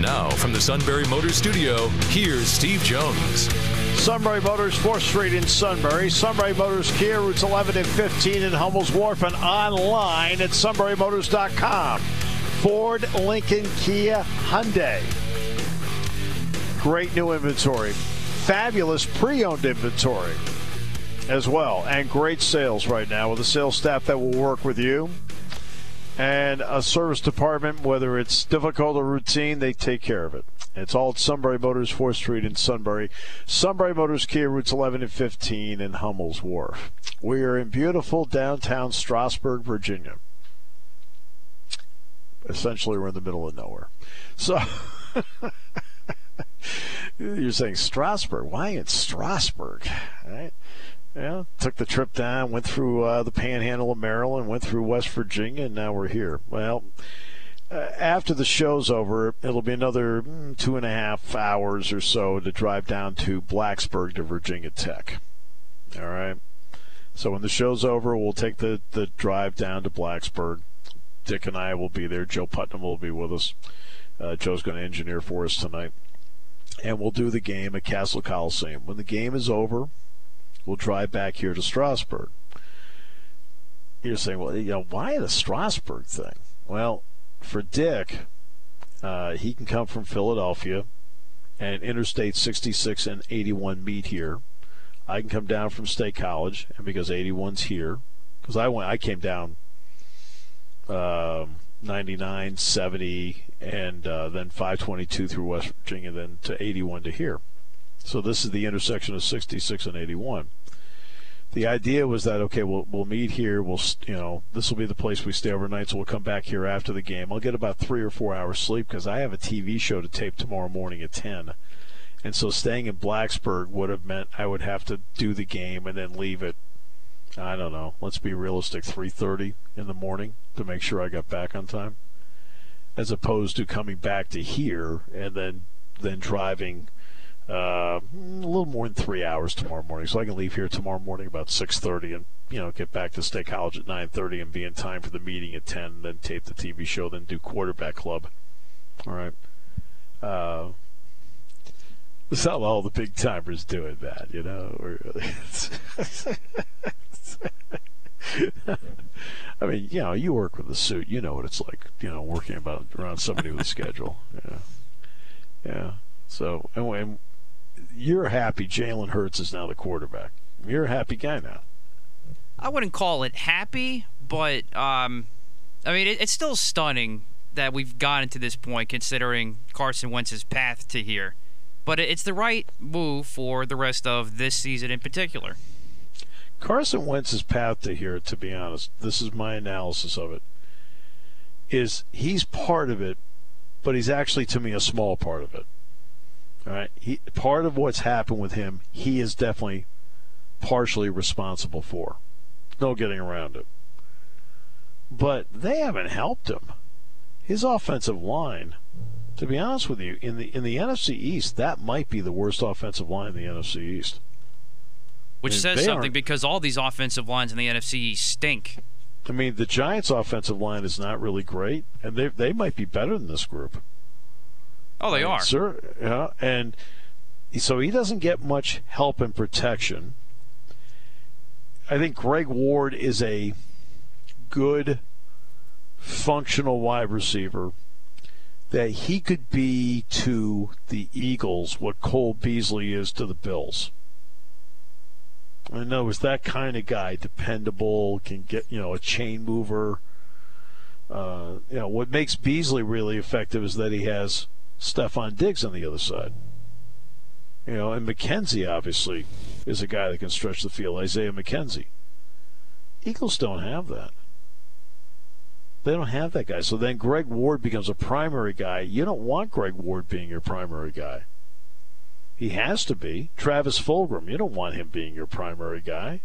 Now, from the Sunbury Motors Studio, here's Steve Jones. Sunbury Motors, 4th Street in Sunbury. Sunbury Motors Kia, routes 11 and 15 in Hummel's Wharf, and online at sunburymotors.com. Ford, Lincoln, Kia, Hyundai. Great new inventory. Fabulous pre owned inventory as well. And great sales right now with a sales staff that will work with you. And a service department, whether it's difficult or routine, they take care of it. It's all at Sunbury Motors, 4th Street in Sunbury. Sunbury Motors Kia routes 11 and 15 in Hummel's Wharf. We are in beautiful downtown Strasburg, Virginia. Essentially, we're in the middle of nowhere. So. You're saying Strasburg. Why in Strasburg? Right? Yeah, took the trip down, went through uh, the panhandle of Maryland, went through West Virginia, and now we're here. Well, uh, after the show's over, it'll be another mm, two and a half hours or so to drive down to Blacksburg to Virginia Tech. All right. So when the show's over, we'll take the, the drive down to Blacksburg. Dick and I will be there. Joe Putnam will be with us. Uh, Joe's going to engineer for us tonight. And we'll do the game at Cassell Coliseum. When the game is over, we'll drive back here to Strasburg. You're saying, well, you know, why the Strasburg thing? Well, for Dick, uh, he can come from Philadelphia, and Interstate 66 and 81 meet here. I can come down from State College, and because 81's here, because I went, I came down um, 99, 70, and uh, then 522 through West Virginia, then to 81 to here. So this is the intersection of 66 and 81. The idea was that okay, we'll we'll meet here. We'll you know this will be the place we stay overnight. So we'll come back here after the game. I'll get about three or four hours sleep because I have a TV show to tape tomorrow morning at 10. And so staying in Blacksburg would have meant I would have to do the game and then leave it. I don't know. Let's be realistic. 3:30 in the morning to make sure I got back on time, as opposed to coming back to here and then then driving uh, a little more than three hours tomorrow morning, so I can leave here tomorrow morning about six thirty, and you know get back to State College at nine thirty, and be in time for the meeting at ten. Then tape the TV show, then do quarterback club. All right. Uh, not all the big timers doing that, you know. I mean, you know, you work with a suit, you know what it's like, you know, working about around somebody with a schedule. Yeah, yeah. So, and you're happy Jalen Hurts is now the quarterback. You're a happy guy now. I wouldn't call it happy, but um, I mean, it, it's still stunning that we've gotten to this point considering Carson Wentz's path to here. But it's the right move for the rest of this season in particular. Carson Wentz's path to here, to be honest, this is my analysis of it, is he's part of it, but he's actually, to me, a small part of it. All right. He, part of what's happened with him, he is definitely partially responsible for. No getting around it. But they haven't helped him. His offensive line, to be honest with you, in the in the NFC East, that might be the worst offensive line in the NFC East. Which says something because all these offensive lines in the NFC East stink. I mean, the Giants' offensive line is not really great, and they they might be better than this group. Oh, they are. Sir, yeah, and so he doesn't get much help and protection. I think Greg Ward is a good, functional wide receiver that he could be to the Eagles what Cole Beasley is to the Bills. I know it's that kind of guy, dependable, can get you know a chain mover. Uh, you know what makes Beasley really effective is that he has Stefon Diggs on the other side. You know, and McKenzie obviously is a guy that can stretch the field. Isaiah McKenzie. Eagles don't have that. They don't have that guy. So then Greg Ward becomes a primary guy. You don't want Greg Ward being your primary guy. He has to be. Travis Fulgham, you don't want him being your primary guy.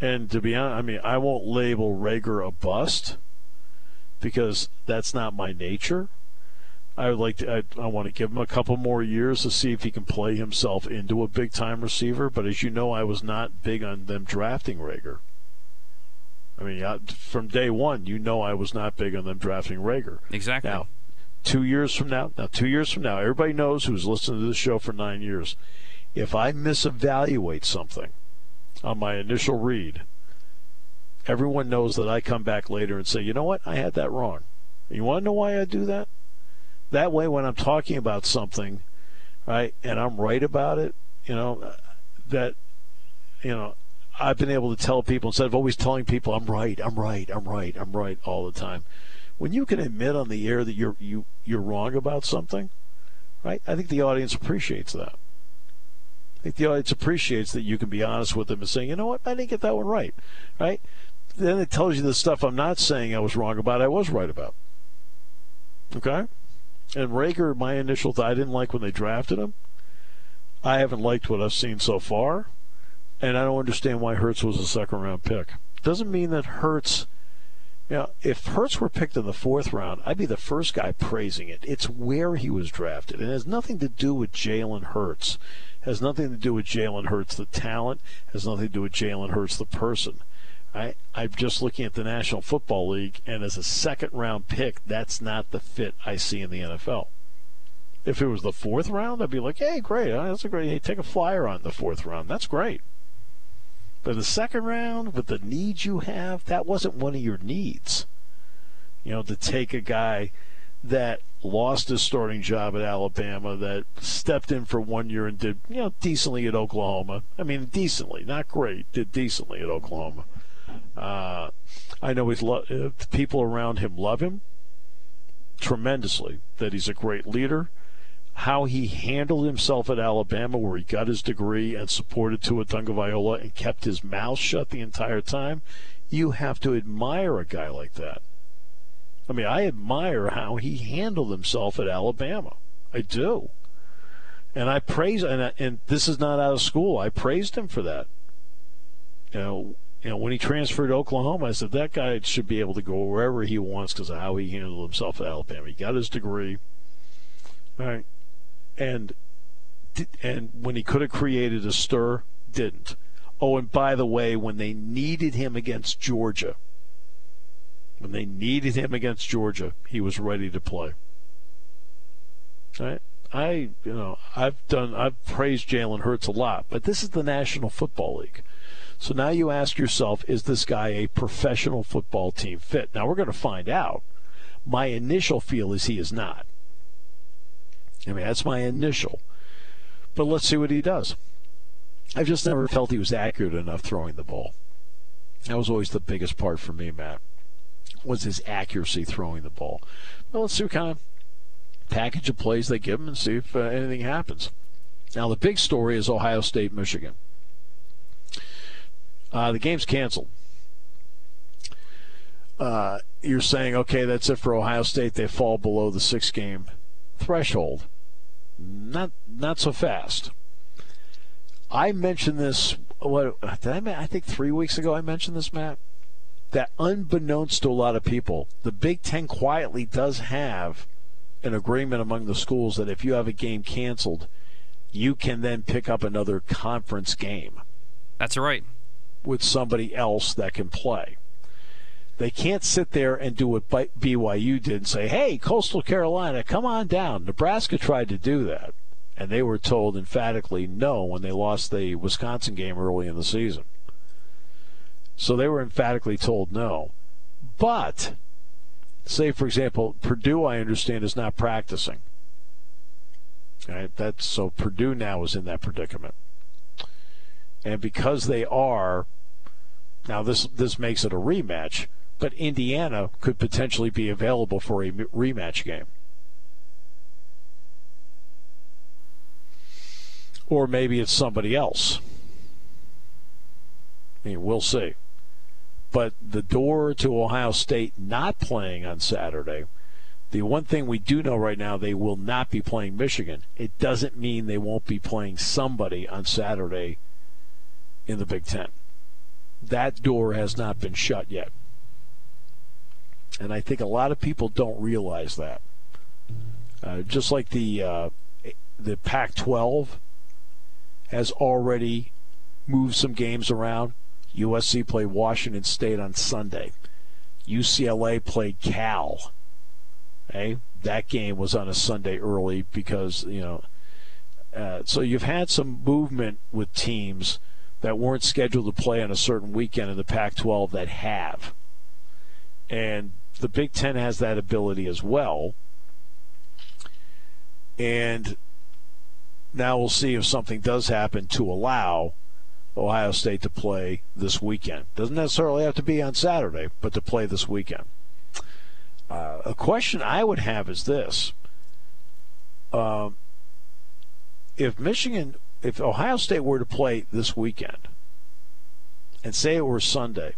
And to be honest, I mean, I won't label Reagor a bust because that's not my nature. I would like to. I, I, want to give him a couple more years to see if he can play himself into a big time receiver. But as you know, I was not big on them drafting Reagor. I mean, I, from day one, you know, I was not big on them drafting Reagor. Exactly. Now, two years from now, now two years from now, everybody knows who's listened to this show for nine years. If I misevaluate something on my initial read, everyone knows that I come back later and say, you know what, I had that wrong. You want to know why I do that? That way, when I'm talking about something, right, and I'm right about it, you know, that, you know, I've been able to tell people instead of always telling people I'm right, I'm right, I'm right, I'm right all the time. When you can admit on the air that you're you you're wrong about something, right? I think the audience appreciates that. I think the audience appreciates that you can be honest with them and say, you know what, I didn't get that one right, right? Then it tells you the stuff I'm not saying I was wrong about, I was right about. Okay? And Reagor, my initial thought, I didn't like when they drafted him. I haven't liked what I've seen so far, and I don't understand why Hurts was a second round pick. Doesn't mean that Hurts. You know, if Hurts were picked in the fourth round, I'd be the first guy praising it. It's where he was drafted. It has nothing to do with Jalen Hurts. It has nothing to do with Jalen Hurts, the talent. It has nothing to do with Jalen Hurts, the person. I, I'm just looking at the National Football League, and as a second round pick, that's not the fit I see in the NFL. If it was the fourth round, I'd be like, hey, great. Uh, that's a great. Hey, take a flyer on the fourth round. That's great. But the second round, with the needs you have, that wasn't one of your needs. You know, to take a guy that lost his starting job at Alabama, that stepped in for one year and did, you know, decently at Oklahoma. I mean, decently, not great, did decently at Oklahoma. Uh, I know he's lo- uh, people around him love him tremendously. That he's a great leader. How he handled himself at Alabama, where he got his degree and supported Tua Tagovailoa and kept his mouth shut the entire time. You have to admire a guy like that. I mean, I admire how he handled himself at Alabama. I do. And I praise, and, I, and this is not out of school. I praised him for that. You know, you know, when he transferred to Oklahoma, I said that guy should be able to go wherever he wants because of how he handled himself at Alabama. He got his degree, all right, and and when he could have created a stir, didn't. Oh, and by the way, when they needed him against Georgia, when they needed him against Georgia, he was ready to play. All right. I, you know, I've done, I've praised Jalen Hurts a lot, but this is the National Football League. So now you ask yourself, is this guy a professional football team fit? Now we're going to find out. My initial feel is he is not. I mean, that's my initial. But let's see what he does. I've just never felt he was accurate enough throwing the ball. That was always the biggest part for me, Matt, was his accuracy throwing the ball. Well, let's see what kind of package of plays they give him and see if uh, anything happens. Now, the big story is Ohio State, Michigan. Uh, the game's canceled. Uh, you're saying, okay, that's it for Ohio State. They fall below the six game threshold. Not not so fast. I mentioned this. What did I? I think three weeks ago I mentioned this, Matt. That unbeknownst to a lot of people, the Big Ten quietly does have an agreement among the schools that if you have a game canceled, you can then pick up another conference game. That's right with somebody else that can play. They can't sit there and do what BYU did and say, hey, Coastal Carolina, come on down. Nebraska tried to do that, and they were told emphatically no when they lost the Wisconsin game early in the season. So they were emphatically told no. But, say, for example, Purdue, I understand, is not practicing. That's, so Purdue now is in that predicament. And because they are, now this this makes it a rematch, but Indiana could potentially be available for a rematch game. Or maybe it's somebody else. I mean, we'll see. But the door to Ohio State not playing on Saturday The one thing we do know right now, they will not be playing Michigan. It doesn't mean they won't be playing somebody on Saturday in the Big Ten. That door has not been shut yet. And I think a lot of people don't realize that. Uh, just like the uh, the Pac-12 has already moved some games around. USC played Washington State on Sunday. UCLA played Cal. Okay, that game was on a Sunday early because you know. Uh, so you've had some movement with teams that weren't scheduled to play on a certain weekend in the Pac-12 that have, and the Big Ten has that ability as well. And now we'll see if something does happen to allow Ohio State to play this weekend. Doesn't necessarily have to be on Saturday, but to play this weekend. Uh, a question I would have is this: um, If Michigan, if Ohio State were to play this weekend, and say it were Sunday,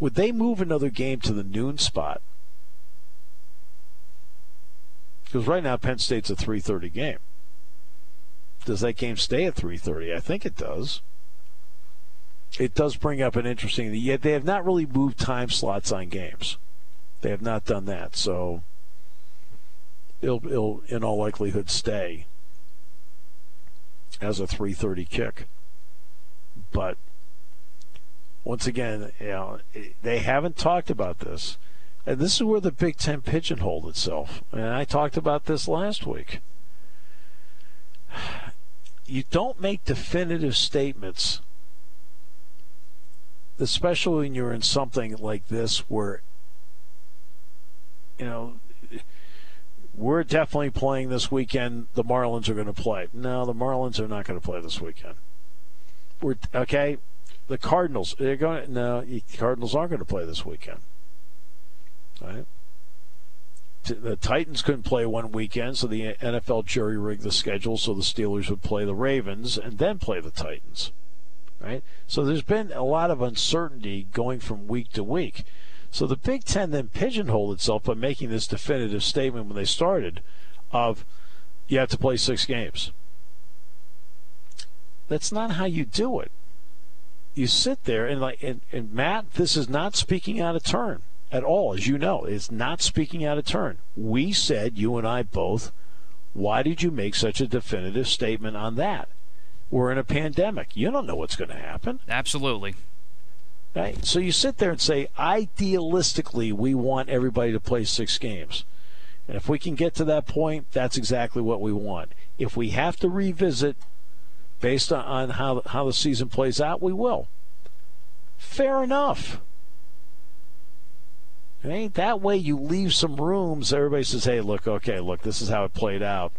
would they move another game to the noon spot? Because right now Penn State's a 3:30 game. Does that game stay at 3:30? I think it does. It does bring up an interesting. Yet they have not really moved time slots on games. They have not done that, so it'll, it'll in all likelihood stay as a 3:30 kick. But once again, you know, they haven't talked about this. And this is where the Big Ten pigeonholed itself. And I talked about this last week. You don't make definitive statements, especially when you're in something like this where, you know, we're definitely playing this weekend. The Marlins are going to play. No, the Marlins are not going to play this weekend. We're okay. The Cardinals, they're going. No, the Cardinals aren't going to play this weekend. Right? The Titans couldn't play one weekend, so the NFL jury rigged the schedule so the Steelers would play the Ravens and then play the Titans. Right? So there's been a lot of uncertainty going from week to week. So the Big Ten then pigeonholed itself by making this definitive statement when they started of you have to play six games. That's not how you do it. You sit there and like and, and Matt, this is not speaking out of turn at all, as you know. It's not speaking out of turn. We said, you and I both, why did you make such a definitive statement on that? We're in a pandemic. You don't know what's going to happen. Absolutely. Right? So you sit there and say, idealistically, we want everybody to play six games. And if we can get to that point, that's exactly what we want. If we have to revisit based on how, how the season plays out, we will. Fair enough. Right? That way you leave some rooms. Everybody says, hey, look, okay, look, this is how it played out.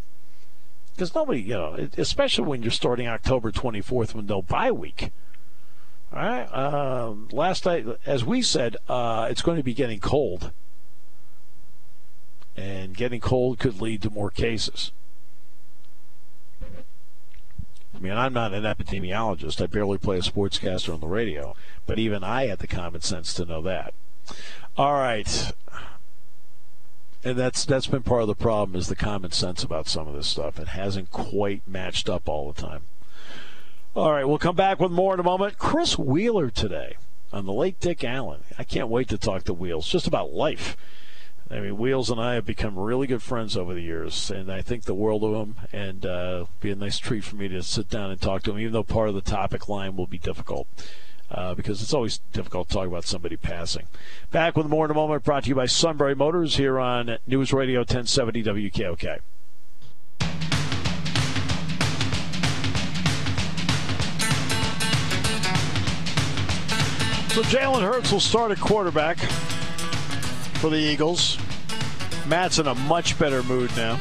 Because nobody, you know, especially when you're starting October 24th with no bye week. All right. Um, last night, as we said, uh, it's going to be getting cold. And getting cold could lead to more cases. I mean, I'm not an epidemiologist. I barely play a sportscaster on the radio. But even I had the common sense to know that. All right. And that's that's been part of the problem is the common sense about some of this stuff. It hasn't quite matched up all the time. All right, we'll come back with more in a moment. Chris Wheeler today on the late Dick Allen. I can't wait to talk to Wheels just about life. I mean, Wheels and I have become really good friends over the years, and I think the world of him. And uh, be a nice treat for me to sit down and talk to him, even though part of the topic line will be difficult uh, because it's always difficult to talk about somebody passing. Back with more in a moment, brought to you by Sunbury Motors here on News Radio 1070 WKOK. So Jalen Hurts will start at quarterback for the Eagles. Matt's in a much better mood now.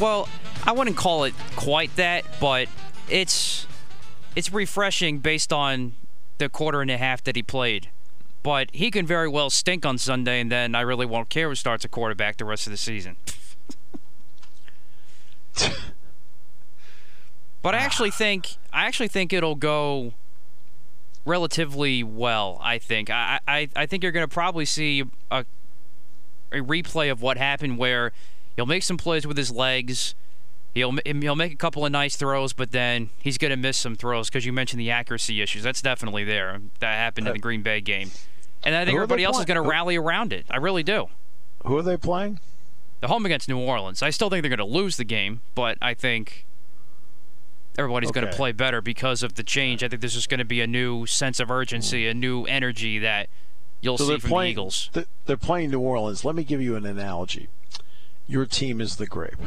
well, I wouldn't call it quite that, but it's it's refreshing based on the quarter and a half that he played. But he can very well stink on Sunday, and then I really won't care who starts a quarterback the rest of the season. But I actually think I actually think it'll go relatively well. I think. I I, I think you're going to probably see a a replay of what happened where he'll make some plays with his legs. He'll he'll make a couple of nice throws, but then he's going to miss some throws because you mentioned the accuracy issues. That's definitely there. That happened in the uh, Green Bay game, and I think everybody else is going to rally around it. I really do. Who are they playing? The home against New Orleans. I still think they're going to lose the game, but I think everybody's okay. going to play better because of the change. I think there's just going to be a new sense of urgency, a new energy that you'll so see from playing, the Eagles. They're playing New Orleans. Let me give you an analogy. Your team is the grape.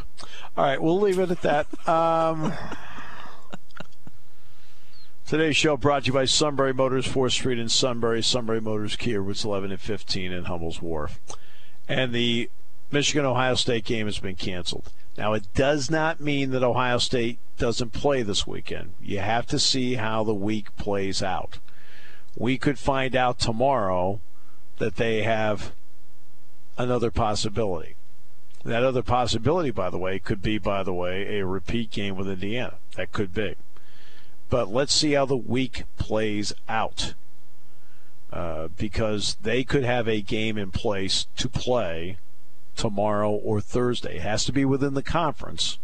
All right, we'll leave it at that. Um, today's show brought to you by Sunbury Motors, 4th Street in Sunbury, Sunbury Motors, Kia, routes 11 and 15 in Hummel's Wharf. And the Michigan Ohio State game has been canceled. Now, it does not mean that Ohio State doesn't play this weekend. You have to see how the week plays out. We could find out tomorrow that they have another possibility. That other possibility, by the way, could be, by the way, a repeat game with Indiana. That could be. But let's see how the week plays out. Uh, because they could have a game in place to play tomorrow or Thursday. It has to be within the conference.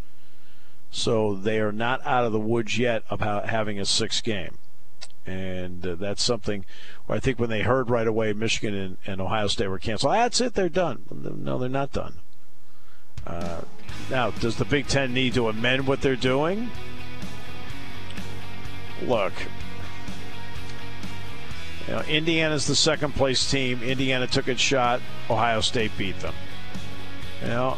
So they are not out of the woods yet about having a sixth game. And uh, that's something I think when they heard right away Michigan and, and Ohio State were canceled, that's it, they're done. No, they're not done. Uh, now, does the Big Ten need to amend what they're doing? Look, you know, Indiana's the second place team. Indiana took its shot. Ohio State beat them. You know,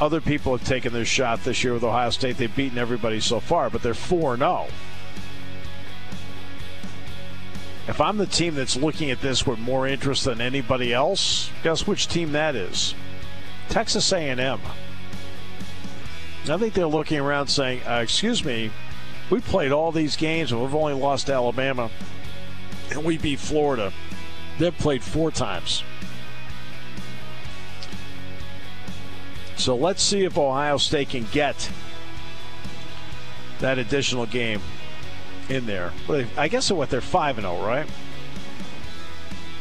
other people have taken their shot this year with Ohio State. They've beaten everybody so far, but they're 4 0. If I'm the team that's looking at this with more interest than anybody else, guess which team that is? Texas A&M. I think they're looking around saying, uh, "Excuse me, we played all these games and we've only lost Alabama, and we beat Florida. They've played four times." So let's see if Ohio State can get that additional game in there. I guess what they're five and zero, oh, right?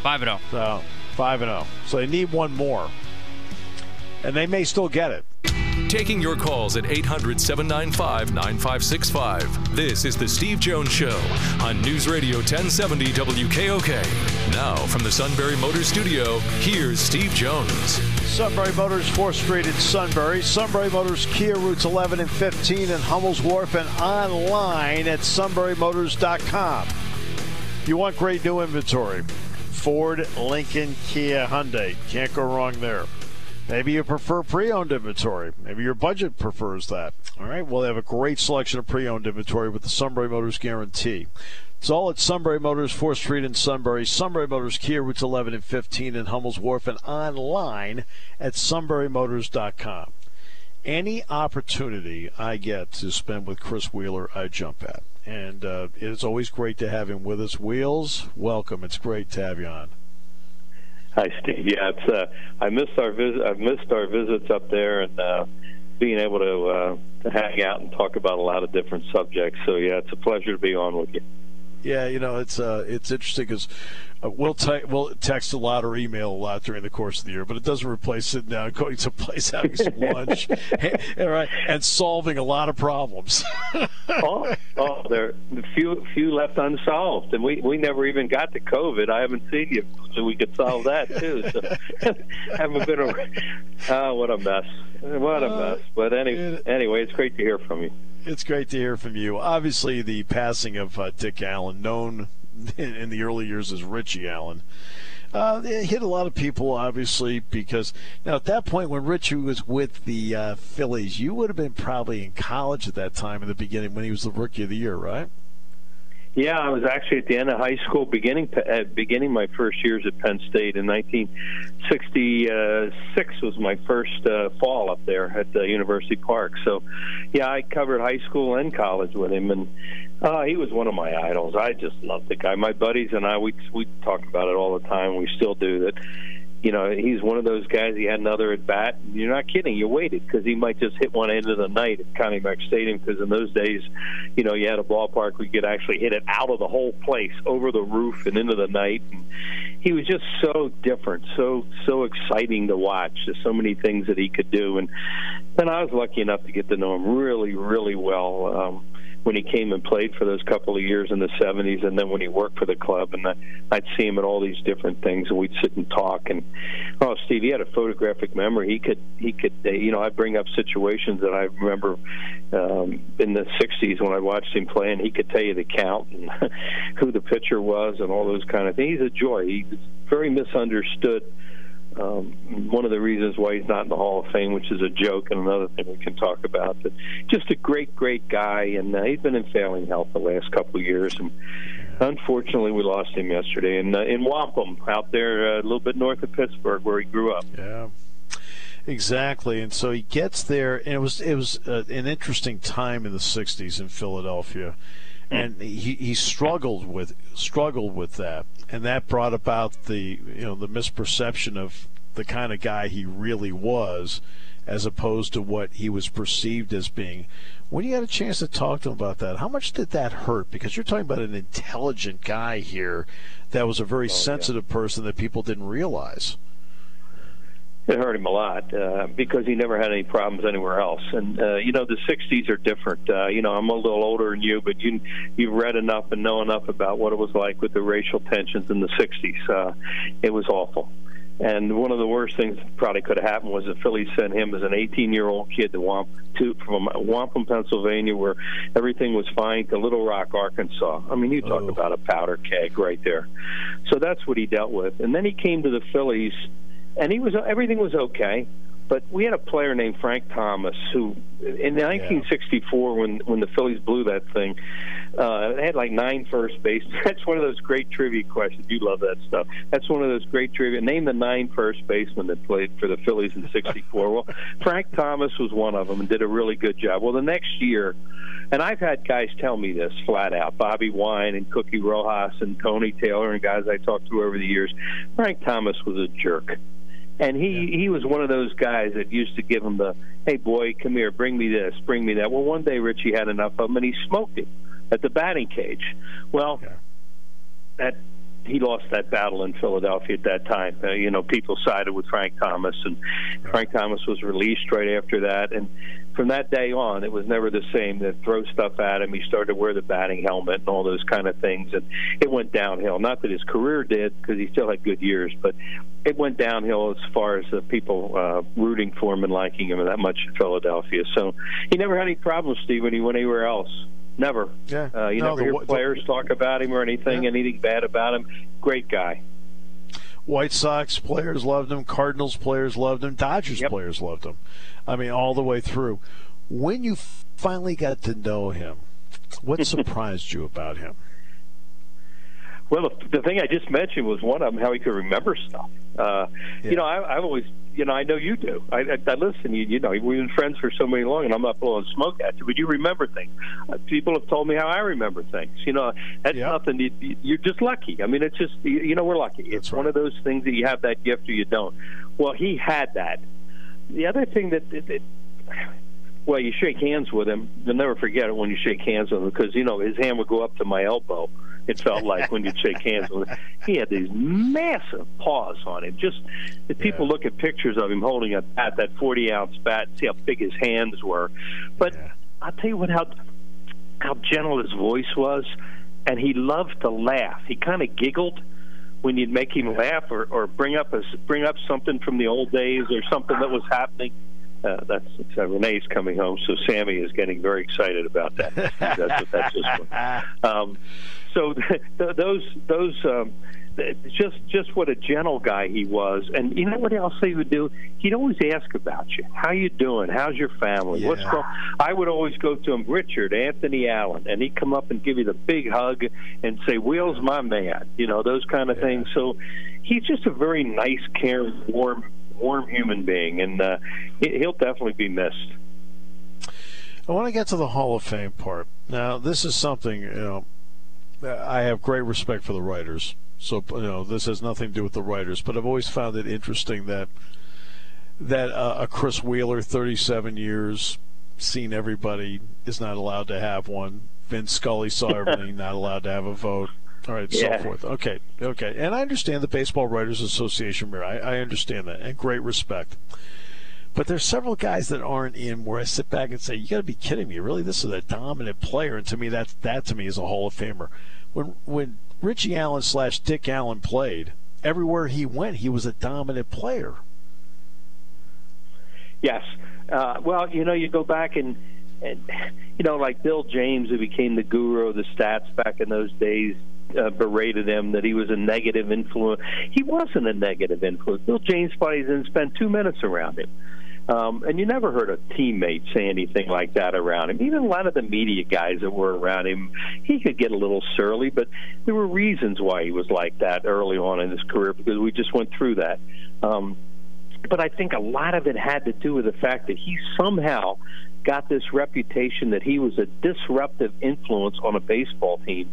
Five and zero. So five and zero. So they need one more, and they may still get it. Taking your calls at 800 795 9565. This is The Steve Jones Show on News Radio 1070 WKOK. Now, from the Sunbury Motor Studio, here's Steve Jones. Sunbury Motors, 4th Street in Sunbury. Sunbury Motors, Kia routes 11 and 15 in Hummel's Wharf and online at sunburymotors.com. You want great new inventory. Ford, Lincoln, Kia, Hyundai. Can't go wrong there. Maybe you prefer pre owned inventory. Maybe your budget prefers that. All right, well, they have a great selection of pre owned inventory with the Sunbury Motors guarantee. It's all at Sunbury Motors, 4th Street in Sunbury. Sunbury Motors, Kia routes 11 and 15 in Hummel's Wharf, and online at sunburymotors.com. Any opportunity I get to spend with Chris Wheeler, I jump at. And uh, it's always great to have him with us. Wheels, welcome. It's great to have you on. Hi, Steve. Yeah, it's uh, I missed our visit. I've missed our visits up there, and uh, being able to uh, to hang out and talk about a lot of different subjects. So yeah, it's a pleasure to be on with you. Yeah, you know, it's uh, it's interesting because uh, we'll te- we'll text a lot or email a lot during the course of the year, but it doesn't replace sitting down, going to a place, having some lunch, and, right, and solving a lot of problems. oh, oh, there are few few left unsolved, and we we never even got to COVID. I haven't seen you, so we could solve that too. So haven't been. A, oh, what a mess! What a uh, mess! But any, anyway, it's great to hear from you. It's great to hear from you. Obviously, the passing of uh, Dick Allen, known in the early years as Richie Allen, uh, it hit a lot of people, obviously, because now at that point when Richie was with the uh, Phillies, you would have been probably in college at that time in the beginning when he was the Rookie of the Year, right? Yeah, I was actually at the end of high school, beginning at beginning my first years at Penn State in 1966 was my first uh, fall up there at uh, University Park. So, yeah, I covered high school and college with him, and uh, he was one of my idols. I just loved the guy. My buddies and I we we talk about it all the time. We still do that you know, he's one of those guys. He had another at bat. You're not kidding. You waited because he might just hit one end of the night at Connie Mack Stadium. Because in those days, you know, you had a ballpark you could actually hit it out of the whole place, over the roof, and into the night. And he was just so different, so so exciting to watch. There's so many things that he could do, and and I was lucky enough to get to know him really, really well. Um, when he came and played for those couple of years in the 70s, and then when he worked for the club, and I'd see him at all these different things, and we'd sit and talk. And oh, Steve, he had a photographic memory. He could, he could, uh, you know, I'd bring up situations that I remember um, in the 60s when I watched him play, and he could tell you the count and who the pitcher was and all those kind of things. He's a joy. He's very misunderstood um, one of the reasons why he's not in the Hall of Fame, which is a joke, and another thing we can talk about. But just a great, great guy, and uh, he's been in failing health the last couple of years, and unfortunately, we lost him yesterday in uh, in Wampum, out there uh, a little bit north of Pittsburgh, where he grew up. Yeah. Exactly, and so he gets there, and it was it was uh, an interesting time in the '60s in Philadelphia, Mm. and he, he struggled with struggled with that, and that brought about the you know the misperception of the kind of guy he really was, as opposed to what he was perceived as being. When you had a chance to talk to him about that, how much did that hurt? Because you're talking about an intelligent guy here, that was a very oh, sensitive yeah. person that people didn't realize it hurt him a lot uh, because he never had any problems anywhere else. And uh, you know, the '60s are different. Uh, you know, I'm a little older than you, but you you've read enough and know enough about what it was like with the racial tensions in the '60s. Uh, it was awful. And one of the worst things that probably could have happened was the Phillies sent him as an 18-year-old kid to Wamp, to, from Wampum, Pennsylvania, where everything was fine, to Little Rock, Arkansas. I mean, you talk oh. about a powder keg right there. So that's what he dealt with. And then he came to the Phillies and he was everything was okay. But we had a player named Frank Thomas who, in 1964, yeah. when when the Phillies blew that thing, uh, they had like nine first base. That's one of those great trivia questions. You love that stuff. That's one of those great trivia. Name the nine first basemen that played for the Phillies in '64. well, Frank Thomas was one of them and did a really good job. Well, the next year, and I've had guys tell me this flat out Bobby Wine and Cookie Rojas and Tony Taylor and guys I talked to over the years. Frank Thomas was a jerk. And he yeah. he was one of those guys that used to give him the, hey boy, come here, bring me this, bring me that. Well, one day Richie had enough of him and he smoked him at the batting cage. Well, yeah. that he lost that battle in Philadelphia at that time. Uh, you know, people sided with Frank Thomas, and Frank Thomas was released right after that. And from that day on, it was never the same. To throw stuff at him, he started to wear the batting helmet and all those kind of things, and it went downhill. Not that his career did, because he still had good years, but it went downhill as far as the people uh, rooting for him and liking him that much in Philadelphia. So he never had any problems, Steve, when he went anywhere else. Never. Yeah. Uh, you no, never hear players the, talk about him or anything, yeah. anything bad about him. Great guy. White Sox players loved him. Cardinals players loved him. Dodgers yep. players loved him. I mean, all the way through. When you finally got to know him, what surprised you about him? Well, the, the thing I just mentioned was one of them how he could remember stuff. Uh, yeah. You know, I, I've always, you know, I know you do. I, I, I listen. You, you know, we've been friends for so many long, and I'm not blowing smoke at you, but you remember things. Uh, people have told me how I remember things. You know, that's yep. nothing. You, you're just lucky. I mean, it's just, you know, we're lucky. That's it's right. one of those things that you have that gift or you don't. Well, he had that. The other thing that, that, that well, you shake hands with him. You'll never forget it when you shake hands with him because you know his hand would go up to my elbow. It felt like when you'd shake hands with him. He had these massive paws on him. Just if people yeah. look at pictures of him holding a bat, that 40 ounce bat, see how big his hands were. But yeah. I'll tell you what, how how gentle his voice was, and he loved to laugh. He kind of giggled when you'd make him laugh or, or bring up a, bring up something from the old days or something that was happening uh, that's uh, Renee's coming home, so Sammy is getting very excited about that. that's what that's just. Um, so th- those those um, just just what a gentle guy he was, and you know what else he would do? He'd always ask about you. How you doing? How's your family? Yeah. What's going? I would always go to him, Richard, Anthony Allen, and he'd come up and give you the big hug and say, "Will's my man," you know those kind of yeah. things. So he's just a very nice, caring, warm warm human being, and uh, he'll definitely be missed. I want to get to the Hall of Fame part. Now, this is something you know. I have great respect for the writers So you know, this has nothing to do with the writers, but I've always found it interesting that that uh, a Chris Wheeler, 37 years, seen everybody, is not allowed to have one. Vince Scully saw everything, not allowed to have a vote. All right, Yeah. so forth. Okay, okay, and I understand the Baseball Writers Association. I, I understand that, and great respect. But there's several guys that aren't in where I sit back and say, "You got to be kidding me! Really, this is a dominant player." And to me, that that to me is a Hall of Famer. When when Richie Allen slash Dick Allen played, everywhere he went, he was a dominant player. Yes. Uh, well, you know, you go back and, and you know, like Bill James, who became the guru of the stats back in those days, uh, berated him that he was a negative influence. He wasn't a negative influence. Bill James probably didn't spend two minutes around him. Um, and you never heard a teammate say anything like that around him. Even a lot of the media guys that were around him, he could get a little surly, but there were reasons why he was like that early on in his career because we just went through that. Um, but I think a lot of it had to do with the fact that he somehow got this reputation that he was a disruptive influence on a baseball team.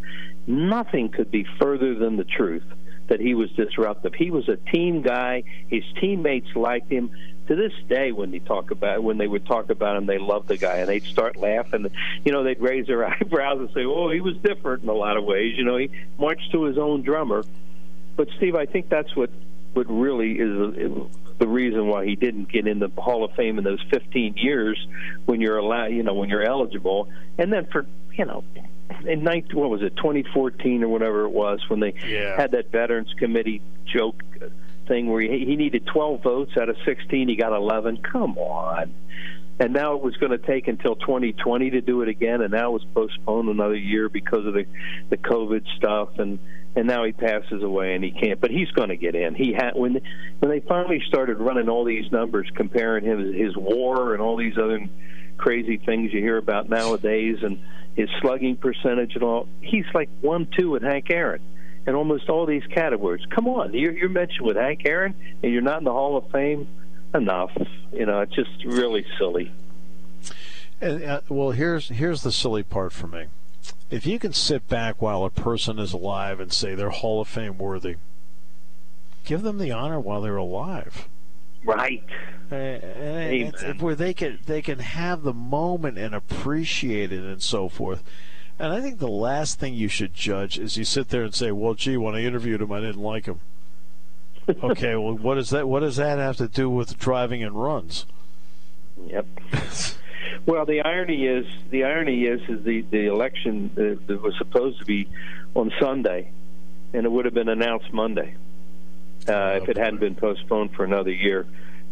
Nothing could be further than the truth that he was disruptive. He was a team guy. His teammates liked him. To this day, when they talk about when they would talk about him, they loved the guy, and they'd start laughing. You know, they'd raise their eyebrows and say, "Oh, he was different in a lot of ways." You know, he marched to his own drummer. But Steve, I think that's what what really is the reason why he didn't get in the Hall of Fame in those 15 years when you're allowed, you know, when you're eligible, and then for you know. In 19, what was it, 2014 or whatever it was, when they Yeah. had that Veterans Committee joke thing where he, he needed 12 votes out of 16, he got 11. Come on. And now it was going to take until 2020 to do it again, and now it was postponed another year because of the the COVID stuff, and and now he passes away and he can't. But he's going to get in. He had when when they finally started running all these numbers, comparing him his WAR and all these other crazy things you hear about nowadays, and his slugging percentage and all. He's like one two with Hank Aaron. And almost all these categories. Come on, you're, you're mentioned with Hank Aaron, and you're not in the Hall of Fame. Enough, you know. It's just really silly. And, uh, well, here's here's the silly part for me. If you can sit back while a person is alive and say they're Hall of Fame worthy, give them the honor while they're alive. Right. And Amen. where they can they can have the moment and appreciate it and so forth. And I think the last thing you should judge is you sit there and say, "Well, gee, when I interviewed him, I didn't like him." okay, well, what does that what does that have to do with driving and runs? Yep. well, the irony is, the irony is, is the the election uh, that was supposed to be on Sunday, and it would have been announced Monday uh, if it hadn't been postponed for another year.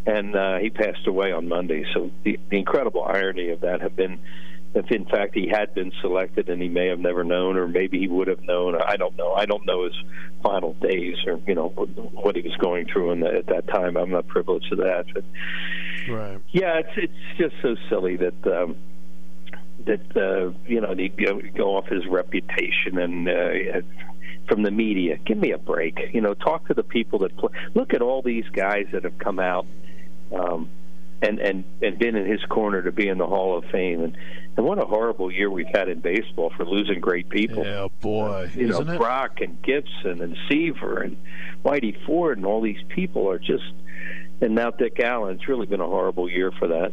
And uh, he passed away on Monday. So the, the incredible irony of that have been, if in fact he had been selected and he may have never known, or maybe he would have known. I don't know. I don't know his final days or you know what he was going through in the, at that time. I'm not privileged to that. But Right. yeah, it's it's just so silly that um, that uh, you know they go, go off his reputation and uh, from the media. Give me a break. You know, talk to the people that play. Look at all these guys that have come out um, and and and been in his corner to be in the Hall of Fame. And and what a horrible year we've had in baseball for losing great people. Yeah, boy, You know, isn't it? Brock and Gibson and Seaver and Whitey Ford and all these people are just. And now Dick Allen. It's really been a horrible year for that.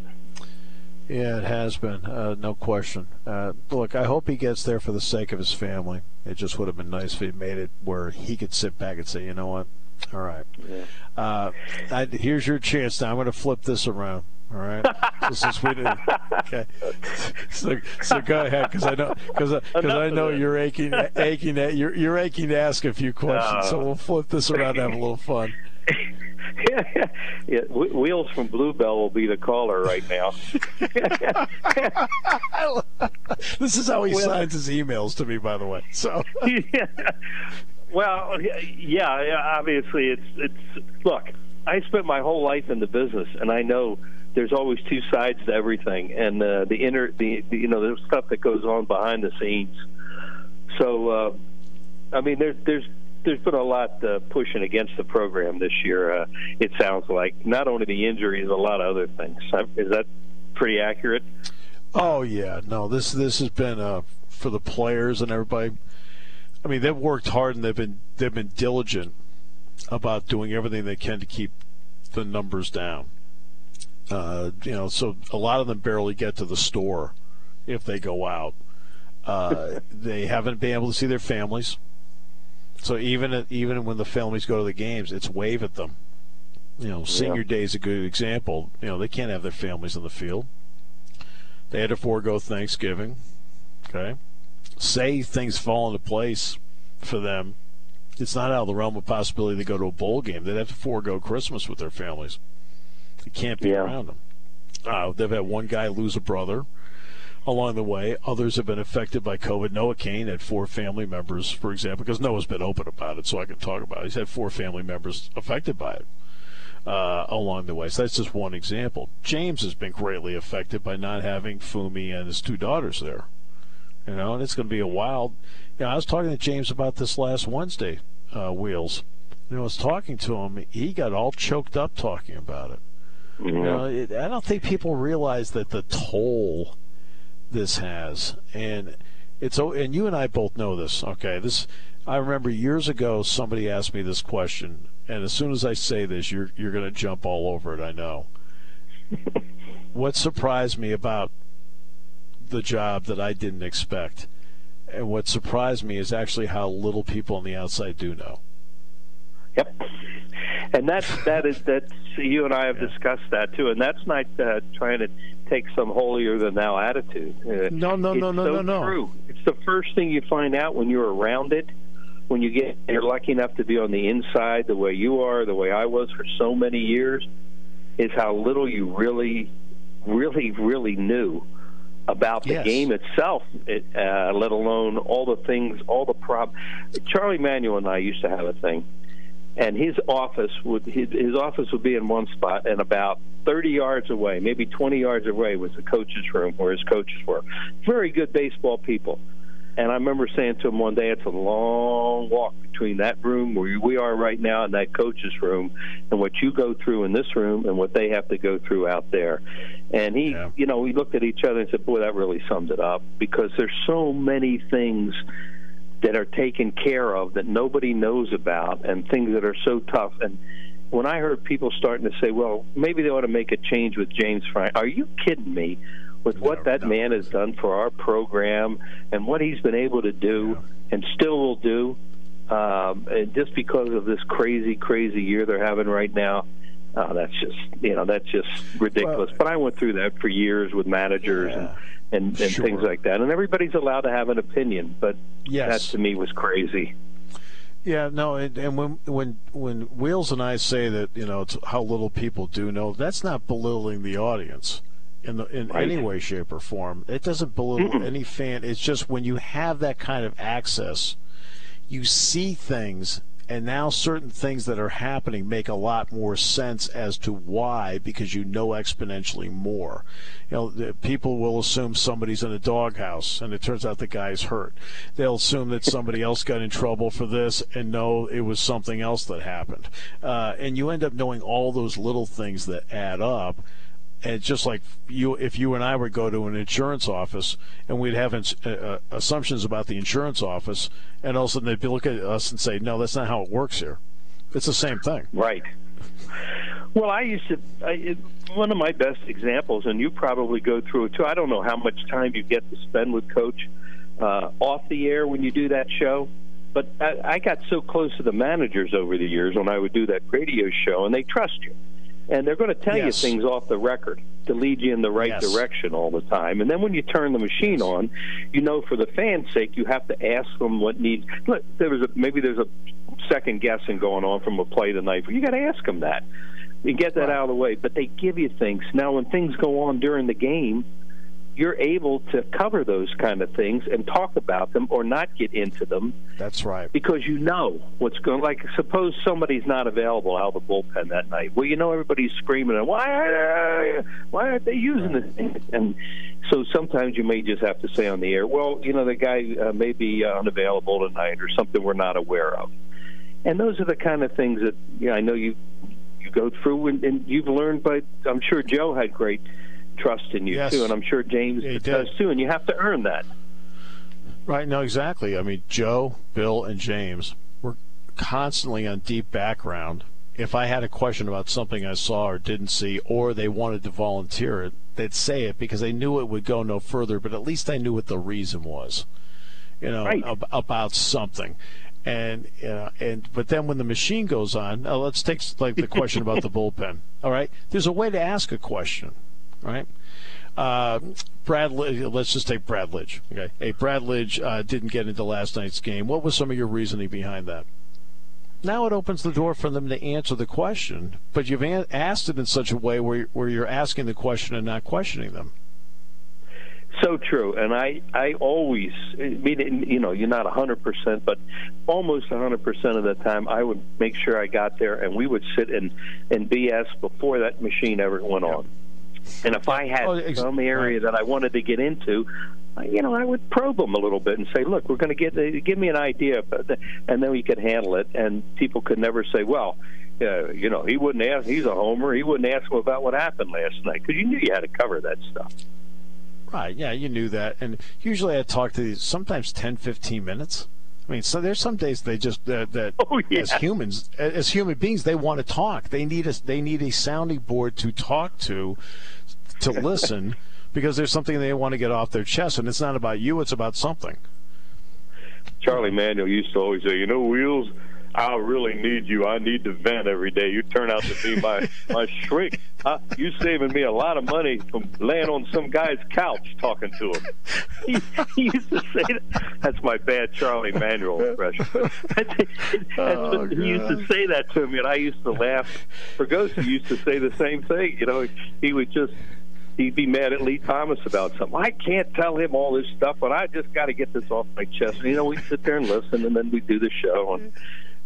Yeah, it has been, uh, no question. Uh, look, I hope he gets there for the sake of his family. It just would have been nice if he made it where he could sit back and say, you know what, all right, Yeah. uh, I, here's your chance. Now I'm going to flip this around. All right, we didn't, okay, so, so go ahead because I know because because I know you're aching aching you're you're aching to ask a few questions. So we'll flip this around and have a little fun. yeah, yeah. Wheels from Bluebell will be the caller right now. This is how he Well- signs his emails to me, by the way. So yeah. Well, yeah, yeah. Obviously, it's it's. Look, I spent my whole life in the business, and I know there's always two sides to everything, and uh, the inner, the, the you know, there's stuff that goes on behind the scenes. So, uh, I mean, there's there's there's been a lot uh, pushing against the program this year. Uh, it sounds like not only the injuries, a lot of other things. Is that pretty accurate? Oh yeah, no. This this has been uh, for the players and everybody. I mean, they've worked hard and they've been they've been diligent about doing everything they can to keep the numbers down. Uh, you know, so a lot of them barely get to the store if they go out. Uh, they haven't been able to see their families. So even even when the families go to the games, it's wave at them. You know, senior yeah. day is a good example. You know, they can't have their families in the field. They had to forego Thanksgiving. Okay, say things fall into place for them. It's not out of the realm of possibility they go to a bowl game. They'd have to forego Christmas with their families. They can't be yeah. around them. Uh, they've had one guy lose a brother along the way. Others have been affected by COVID. Noah Cain had four family members, for example, because Noah's been open about it, so I can talk about it. He's had four family members affected by it uh, along the way. So that's just one example. James has been greatly affected by not having Fumi and his two daughters there. You know, and it's going to be a wild. You know, I was talking to James about this last Wednesday, uh, Wheels. You know, I was talking to him. He got all choked up talking about it. Mm-hmm. You know, it, I don't think people realize that the toll this has, and it's and you and I both know this. Okay, this I remember years ago somebody asked me this question, and as soon as I say this, you're you're going to jump all over it. I know. what surprised me about the job that I didn't expect, and what surprised me is actually how little people on the outside do know. Yep, and that's that is that's you and I have yeah. discussed that too, and that's not uh, trying to take some holier than thou attitude. Uh, no, no, no, no, so no, no. True. It's the first thing you find out when you're around it. When you get, you're lucky enough to be on the inside, the way you are, the way I was for so many years, is how little you really, really, really knew about the yes. game itself, it, uh, let alone all the things, all the prob. Charlie Manuel and I used to have a thing and his office would his, his office would be in one spot, and about 30 yards away, maybe 20 yards away, was the coach's room where his coaches were. Very good baseball people. And I remember saying to him one day, it's a long walk between that room where we are right now and that coach's room, and what you go through in this room and what they have to go through out there. And he, yeah. you know, we looked at each other and said, boy, that really summed it up because there's so many things that are taken care of that nobody knows about and things that are so tough and when I heard people starting to say, "Well, maybe they ought to make a change with James Frank," are you kidding me? With what no, that no. man has done for our program and what he's been able to do and still will do, um, and just because of this crazy, crazy year they're having right now, oh, that's just you know that's just ridiculous. Well, but I went through that for years with managers yeah. and and, and sure. things like that. And everybody's allowed to have an opinion, but yes. that to me was crazy. Yeah, no, and, and when when when Wheels and I say that you know it's how little people do know, that's not belittling the audience in the in right. any way, shape, or form. It doesn't belittle Mm-mm. any fan. It's just when you have that kind of access, you see things and now certain things that are happening make a lot more sense as to why because you know exponentially more. You know people will assume somebody's in a doghouse and it turns out the guy's hurt. They'll assume that somebody else got in trouble for this and know it was something else that happened. Uh, and you end up knowing all those little things that add up and it's just like you if you and I would go to an insurance office and we'd have ins- uh, uh, assumptions about the insurance office, and all of a sudden they'd look at us and say, "No, that's not how it works here." It's the same thing, right? Well, I used to. I, it, one of my best examples, and you probably go through it too. I don't know how much time you get to spend with Coach uh, off the air when you do that show, but I, I got so close to the managers over the years when I would do that radio show, and they trust you and they're going to tell yes. you things off the record to lead you in the right yes. direction all the time. And then when you turn the machine yes. on, you know for the fans' sake, you have to ask them what needs. Look, there was a maybe there's a second guessing going on from a play tonight. You got to ask them that. You get that right. out of the way. But they give you things now when things go on during the game you're able to cover those kind of things and talk about them or not get into them. That's right. Because you know what's going. Like, suppose somebody's not available out of the bullpen that night. Well, you know everybody's screaming, "Why? Are, why aren't they using this?" And so sometimes you may just have to say on the air, "Well, you know the guy uh, may be uh, unavailable tonight, or something we're not aware of." And those are the kind of things that you know, I know you you go through, and, and you've learned. But I'm sure Joe had great trust in you yes. too, and I'm sure James does too. And you have to earn that. Right. No, exactly. I mean, Joe, Bill, and James were constantly on deep background. If I had a question about something I saw or didn't see, or they wanted to volunteer it, they'd say it because they knew it would go no further. But at least I knew what the reason was, you know, Right. ab- about something. And you know, and but then when the machine goes on, uh, let's take like the question about the bullpen. All right, there's a way to ask a question, right? Uh, Brad, let's just take Brad Lidge. Okay, hey, Brad Lidge uh, didn't get into last night's game. What was some of your reasoning behind that? Now it opens the door for them to answer the question, but you've an- asked it in such a way where where you're asking the question and not questioning them. So true, and I I always I mean you know you're not a hundred percent, but almost a hundred percent of the time I would make sure I got there, and we would sit and and BS before that machine ever went on. And if I had Oh, ex- some area that I wanted to get into, I- you know, I would probe them a little bit and say, "Look, we're going to get uh, give me an idea," and then we could handle it. And people could never say, "Well." Uh, you know, he wouldn't ask. He's a homer. He wouldn't ask him about what happened last night because you knew you had to cover that stuff. Right, yeah, you knew that. And usually I talk to these sometimes 10, 15 minutes. I mean, so there's some days they just that, that Oh, yeah. as humans, as human beings, they want to talk. They need a they need a sounding board to talk to, to listen, because there's something they want to get off their chest, and it's not about you; it's about something. Charlie Manuel used to always say, "You know, Wheels, I really need you. I need to vent every day. You turn out to be my my shrink. Uh, you saving me a lot of money from laying on some guy's couch talking to him." He, he used to say that. That's my bad Charlie Manuel impression. That's, that's Oh, what, he used to say that to me, and I used to laugh. Fregosi used to say the same thing. You know, he would just he'd be mad at Lee Thomas about something. I can't tell him all this stuff, but I just got to get this off my chest. And, you know, we sit there and listen, and then we do the show, and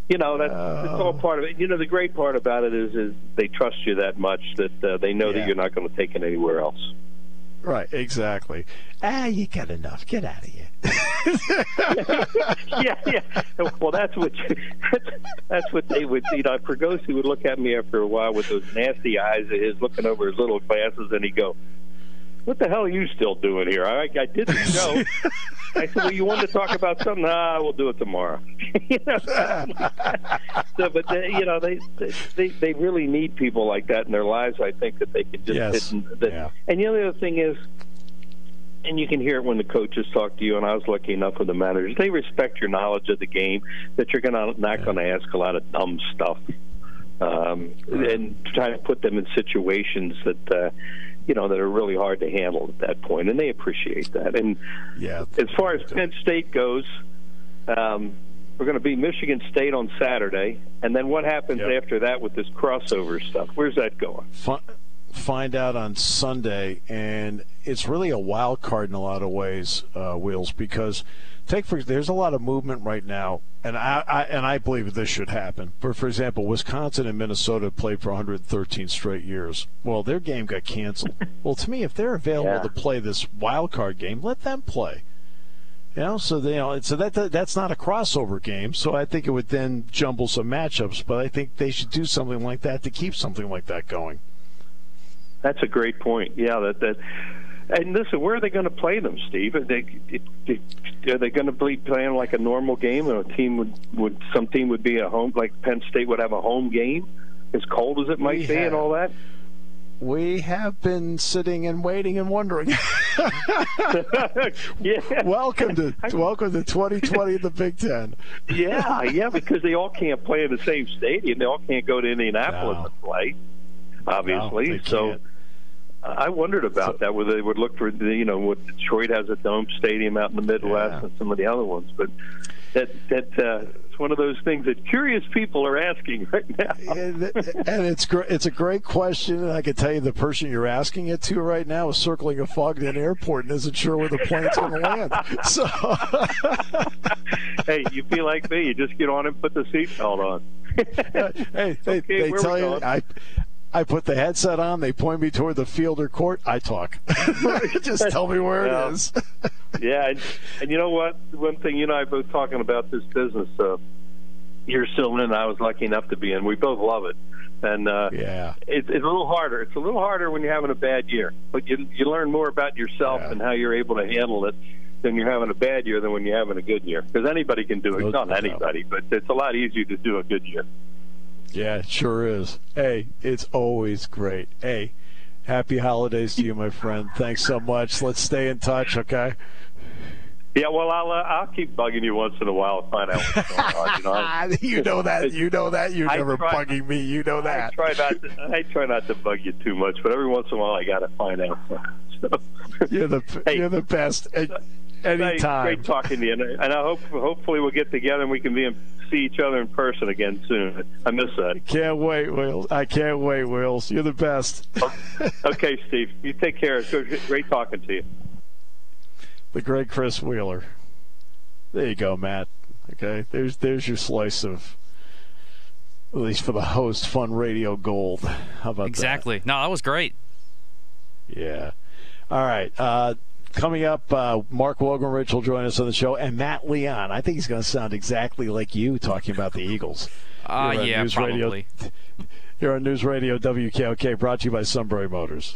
you know that's it's all part of it. You know, the great part about it is is they trust you that much that uh, they know Yeah. that you're not going to take it anywhere else. Right, exactly. Ah, you got enough. Get out of here. yeah, yeah. Well, that's what that's, that's what they would. You know, Fregosi would look at me after a while with those nasty eyes of his, looking over his little glasses, and he'd go, "What the hell are you still doing here? I, I did the show." I said, "Well, you wanted to talk about something? Ah, we'll do it tomorrow." you know, so, but they, you know, they, they they really need people like that in their lives. I think that they can just Yes. and, that, Yeah. and the other thing is and you can hear it when the coaches talk to you. And I was lucky enough with the managers; they respect your knowledge of the game. That you're gonna not going to ask a lot of dumb stuff, um, and try to put them in situations that uh, you know that are really hard to handle at that point, and they appreciate that. And Yeah. as far as Penn State goes, um, we're going to be Michigan State on Saturday, and then what happens Yep. after that with this crossover stuff? Where's that going? fi- find out on Sunday, and it's really a wild card in a lot of ways, uh, Wheels, because take for there's a lot of movement right now, and I, I and I believe this should happen. For for example, Wisconsin and Minnesota played for 113 straight years. Well, their game got canceled. well, to me, if they're available Yeah. to play this wild card game, let them play. You know, so they, you know, so that, that that's not a crossover game. So I think it would then jumble some matchups. But I think they should do something like that to keep something like that going. That's a great point. Yeah, that that. And listen, where are they going to play them, Steve? Are they, are they going to be playing like a normal game? Or a team would, would some team would be a home like Penn State would have a home game, as cold as it might We be, have. and all that. We have been sitting and waiting and wondering. yeah, welcome to welcome to 2020 in the Big Ten. yeah, yeah, because they all can't play in the same stadium. They all can't go to Indianapolis No. and play. Obviously, No, so. can't. I wondered about that, whether they would look for, the, you know, what Detroit has a dome stadium out in the Midwest Yeah. and some of the other ones. But that that uh, it's one of those things that curious people are asking right now. and, and it's gr- it's a great question, and I can tell you the person you're asking it to right now is circling a Fogden airport and isn't sure where the plane's going to land. So, hey, you feel like me? You just get on and put the seatbelt on. hey, they, Okay, they tell you going? I. I put the headset on. They point me toward the field or court. I talk. Just tell me where Yeah. it is. Yeah, and, and you know what? One thing you and I are both talking about this business. Uh, you're still in. And I was lucky enough to be in. We both love it, and uh, Yeah. it, it's a little harder. It's a little harder when you're having a bad year, but you you learn more about yourself Yeah. and how you're able to handle it. than you're having a bad year than when you're having a good year. Because anybody can do it. No Not doubt. anybody, but it's a lot easier to do a good year. Yeah, it sure is. Hey, it's always great. Hey, happy holidays to you, my friend. Thanks so much. Let's stay in touch, okay? Yeah, well, I'll uh, I'll keep bugging you once in a while to find out what's going on. You know, I, you know that. You know that. You're I never try- bugging me. You know that. I try not to. I try not to bug you too much, but every once in a while I got to find out. So, You're the Hey. you're the best. A- Hey, Anytime. Great talking to you, and I, and I hope hopefully we'll get together and we can be in, see each other in person again soon. I miss that. Can't wait, Wheels. I can't wait, Wheels. You're the best. Okay, Steve, you take care. It's great talking to you. the great Chris Wheeler. There you go, Matt. Okay, there's there's your slice of, at least for the host, fun radio gold. How about that? Exactly. No, that was great. Yeah. All right. Uh, coming up, uh, Mark Wogenrich will join us on the show, and Matt Leon. I think he's going to sound exactly like you talking about the Eagles. Uh, You're on yeah, News Radio- probably. Here on News Radio WKOK, brought to you by Sunbury Motors.